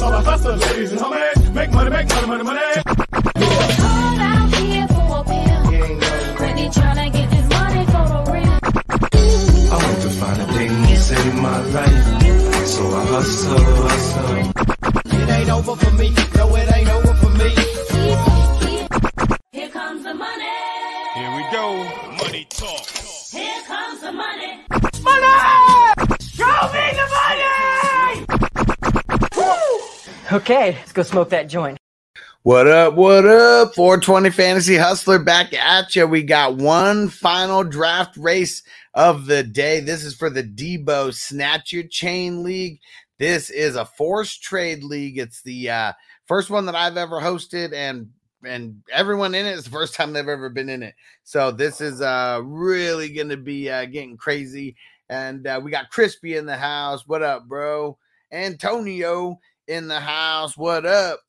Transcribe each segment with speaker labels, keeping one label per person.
Speaker 1: Profit. So I hustle, ladies and homies. Make money, make money, money, money.
Speaker 2: I want to find a thing to save my life. So I hustle, hustle.
Speaker 3: It ain't over for me. No, it ain't over for me.
Speaker 4: Here comes the money.
Speaker 1: Here we go. Money talk.
Speaker 4: Here comes the money.
Speaker 5: Okay, let's go smoke that joint.
Speaker 6: What up? What up? 420 Fantasy Hustler back at you. We got one final draft race of the day. This is for the Debo Snatch Your Chain League. This is a forced trade league. It's the uh, first one that I've ever hosted, and and everyone in it is the first time they've ever been in it. So this is uh, really going to be uh, getting crazy. And uh, we got Crispy in the house. What up, bro? Antonio in the house. What up?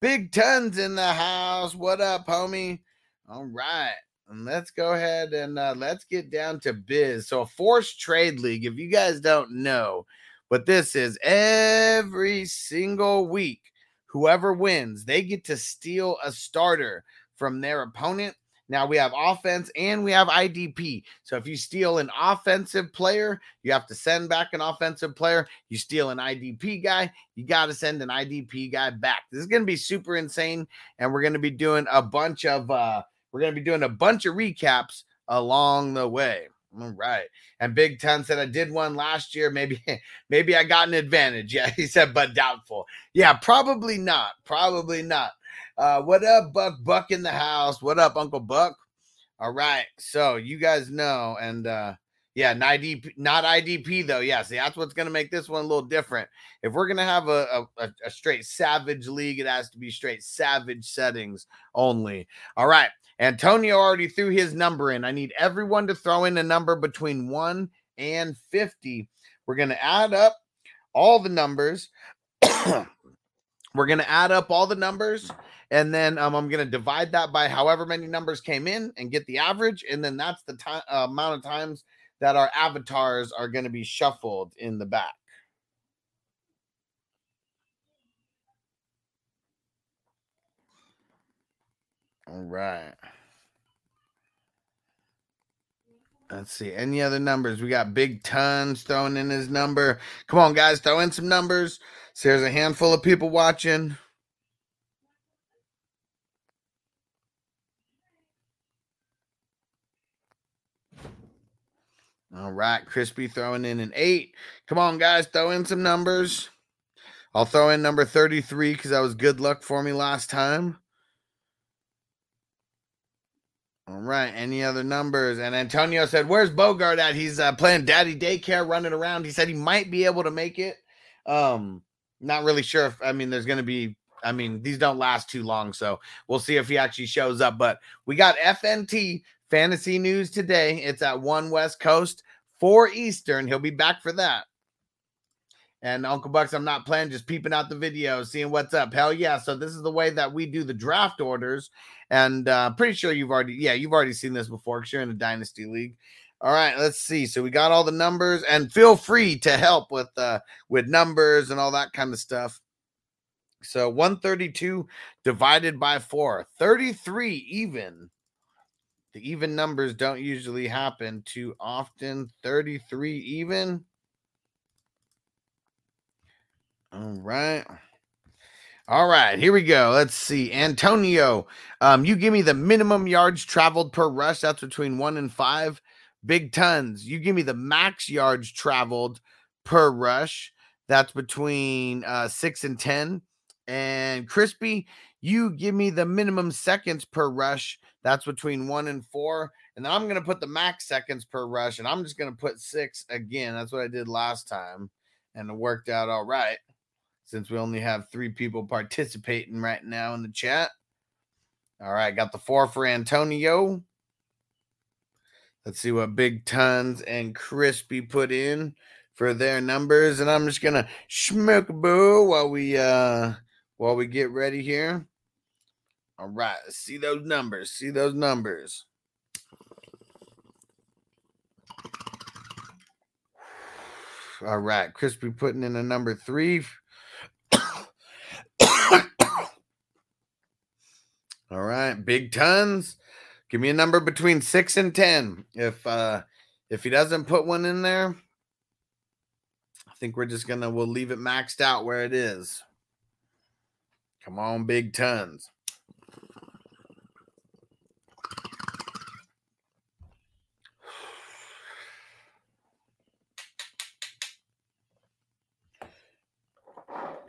Speaker 6: Big Tons in the house. What up, homie? All right. And let's go ahead and uh, let's get down to biz. So, a forced trade league, if you guys don't know what this is, every single week, whoever wins, they get to steal a starter from their opponent. Now we have offense and we have IDP. So if you steal an offensive player, you have to send back an offensive player. You steal an IDP guy, you got to send an IDP guy back. This is going to be super insane and we're going to be doing a bunch of uh we're going to be doing a bunch of recaps along the way. All right. And Big Ten said I did one last year. Maybe, maybe I got an advantage. Yeah, he said, but doubtful. Yeah, probably not. Probably not. Uh, what up, Buck? Buck in the house. What up, Uncle Buck? All right. So you guys know, and uh yeah, not IDP, not IDP though. Yeah, see, that's what's gonna make this one a little different. If we're gonna have a, a, a straight savage league, it has to be straight savage settings only. All right. Antonio already threw his number in. I need everyone to throw in a number between one and 50. We're gonna add up all the numbers. We're going to add up all the numbers and then um, I'm going to divide that by however many numbers came in and get the average. And then that's the time uh, amount of times that our avatars are going to be shuffled in the back. All right. Let's see. Any other numbers? We got Big Tons throwing in his number. Come on, guys, throw in some numbers. So there's a handful of people watching. All right, Crispy throwing in an eight. Come on, guys, throw in some numbers. I'll throw in number 33 because that was good luck for me last time. All right. Any other numbers? And Antonio said, "Where's Bogart at? He's uh, playing daddy daycare, running around." He said he might be able to make it. Um, not really sure if I mean there's going to be. I mean these don't last too long, so we'll see if he actually shows up. But we got FNT fantasy news today. It's at one West Coast, four Eastern. He'll be back for that. And Uncle Bucks, I'm not playing, just peeping out the video, seeing what's up. Hell yeah. So this is the way that we do the draft orders. And uh pretty sure you've already, yeah, you've already seen this before because you're in a dynasty league. All right, let's see. So we got all the numbers, and feel free to help with uh with numbers and all that kind of stuff. So 132 divided by four, 33 even. The even numbers don't usually happen too often. 33 even. All right. All right, here we go. Let's see. Antonio, um, you give me the minimum yards traveled per rush. That's between one and five. Big tons. You give me the max yards traveled per rush. That's between uh, six and 10. And crispy, You give me the minimum seconds per rush. That's between one and four. And then I'm going to put the max seconds per rush. And I'm just going to put six again. That's what I did last time. And it worked out all right since we only have three people participating right now in the chat. All right. Got the four for Antonio. Let's see what Big Tons and Crispy put in for their numbers. And I'm just gonna smoke boo while we uh while we get ready here. All right, see those numbers. See those numbers. All right, Crispy putting in a number three. All right, big tons. Give me a number between six and ten. If uh if he doesn't put one in there, I think we're just gonna we'll leave it maxed out where it is. Come on, big tons.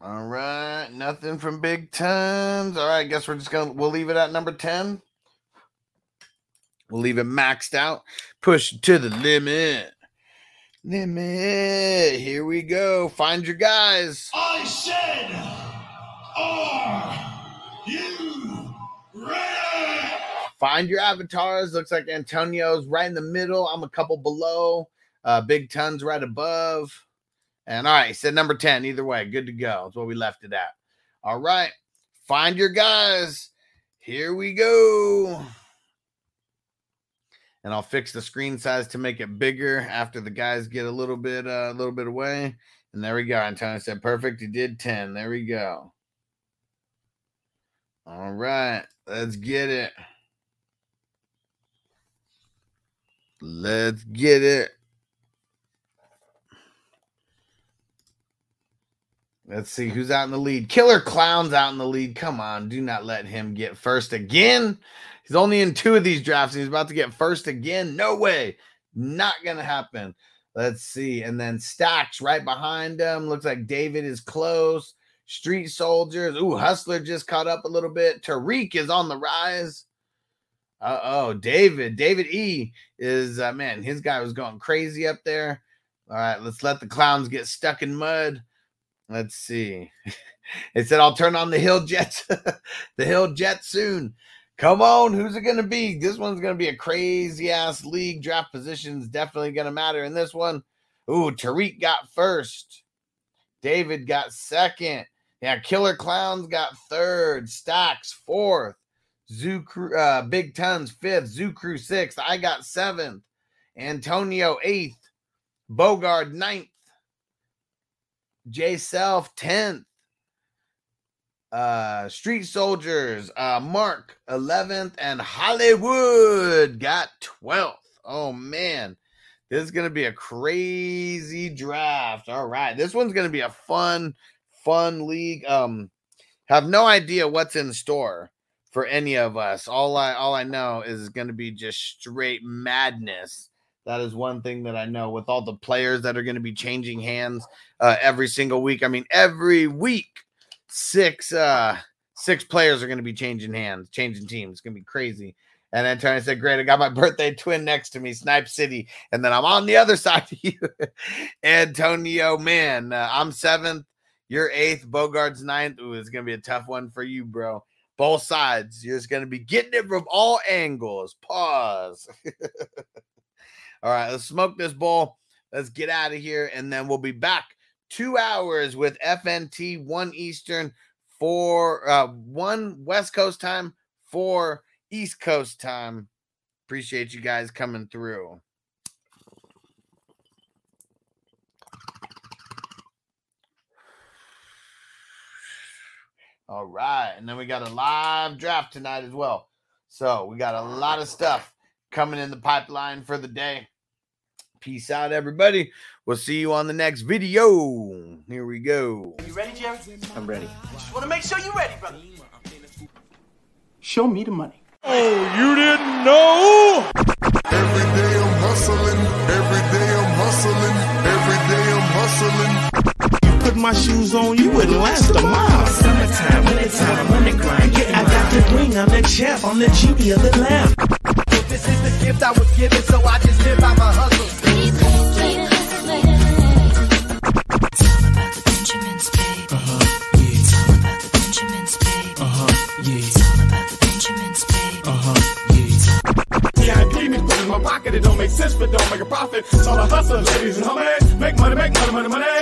Speaker 6: All right, nothing from big tons. All right, I guess we're just gonna we'll leave it at number 10. We'll leave it maxed out. Push to the limit. Limit. Here we go. Find your guys.
Speaker 7: I said, are you ready?
Speaker 6: Find your avatars. Looks like Antonio's right in the middle. I'm a couple below. Uh, Big Tons right above. And all right, he said number 10. Either way, good to go. That's what we left it at. All right. Find your guys. Here we go. And I'll fix the screen size to make it bigger after the guys get a little bit uh, a little bit away. And there we go. Antonio said perfect. He did 10. There we go. All right. Let's get it. Let's get it. Let's see who's out in the lead. Killer Clown's out in the lead. Come on, do not let him get first again. He's only in two of these drafts he's about to get first again. No way. Not going to happen. Let's see. And then Stacks right behind him. Looks like David is close. Street Soldiers. Ooh, Hustler just caught up a little bit. Tariq is on the rise. Uh oh, David. David E is, uh, man, his guy was going crazy up there. All right, let's let the clowns get stuck in mud. Let's see. it said, I'll turn on the Hill Jets, the Hill Jets soon. Come on, who's it going to be? This one's going to be a crazy ass league. Draft positions definitely going to matter in this one. Ooh, Tariq got first. David got second. Yeah, Killer Clowns got third. Stacks fourth. Zoo Crew, uh, Big Tons fifth. Zoo Crew sixth. I got seventh. Antonio eighth. Bogard ninth. J Self 10th. Uh Street Soldiers, uh Mark 11th, and Hollywood got 12th. Oh man, this is gonna be a crazy draft. All right, this one's gonna be a fun, fun league. Um, have no idea what's in store for any of us. All I all I know is gonna be just straight madness. That is one thing that I know with all the players that are going to be changing hands uh, every single week. I mean, every week, six uh, six players are going to be changing hands, changing teams. It's going to be crazy. And Antonio said, "Great, I got my birthday twin next to me, Snipe City, and then I'm on the other side of you, Antonio. Man, uh, I'm seventh, you're eighth, Bogard's ninth. Ooh, it's going to be a tough one for you, bro. Both sides, you're just going to be getting it from all angles. Pause." All right, let's smoke this bowl. Let's get out of here, and then we'll be back two hours with FNT, one Eastern, four, uh, one West Coast time, four East Coast time. Appreciate you guys coming through. All right, and then we got a live draft tonight as well. So we got a lot of stuff coming in the pipeline for the day. Peace out, everybody. We'll see you on the next video. Here we go.
Speaker 7: Are You ready, Jerry?
Speaker 5: I'm ready.
Speaker 7: Just want to make sure you're ready, brother. Show me the money. Oh, you didn't know?
Speaker 8: Every day I'm hustling. Every day I'm hustling. Every day I'm hustling.
Speaker 7: You put my shoes on, you wouldn't last a mile. Summertime, wintertime, I'm on the grind. Yeah, I got the ring, I'm the champ, I'm the genie of the lamp.
Speaker 3: This is the gift I was given, so I just live by my hustle.
Speaker 1: VIP me put in my lane. About the increments, baby. Uh-huh. Yeah. Talk about the increments, baby. Yeah. Talk about the increments, baby. Yeah. Yeah, dream it to
Speaker 4: my pocket, it don't make sense, but don't make a profit. It's all hustle,
Speaker 2: ladies and homies. Make money, make money, money, money.